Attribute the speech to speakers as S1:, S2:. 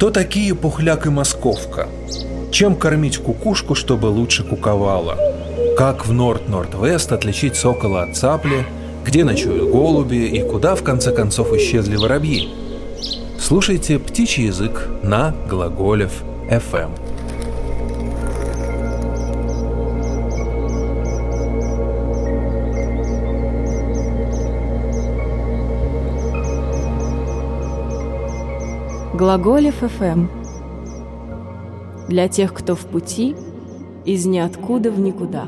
S1: Кто такие Пухляк и Московка? Чем кормить кукушку, чтобы лучше куковала? Как в Норд-Норд-Вест отличить сокола от цапли? Где ночуют голуби и куда в конце концов исчезли воробьи? Слушайте «Птичий язык» на Глаголев FM.
S2: Глаголев ФМ. Для тех, кто в пути, из ниоткуда в никуда.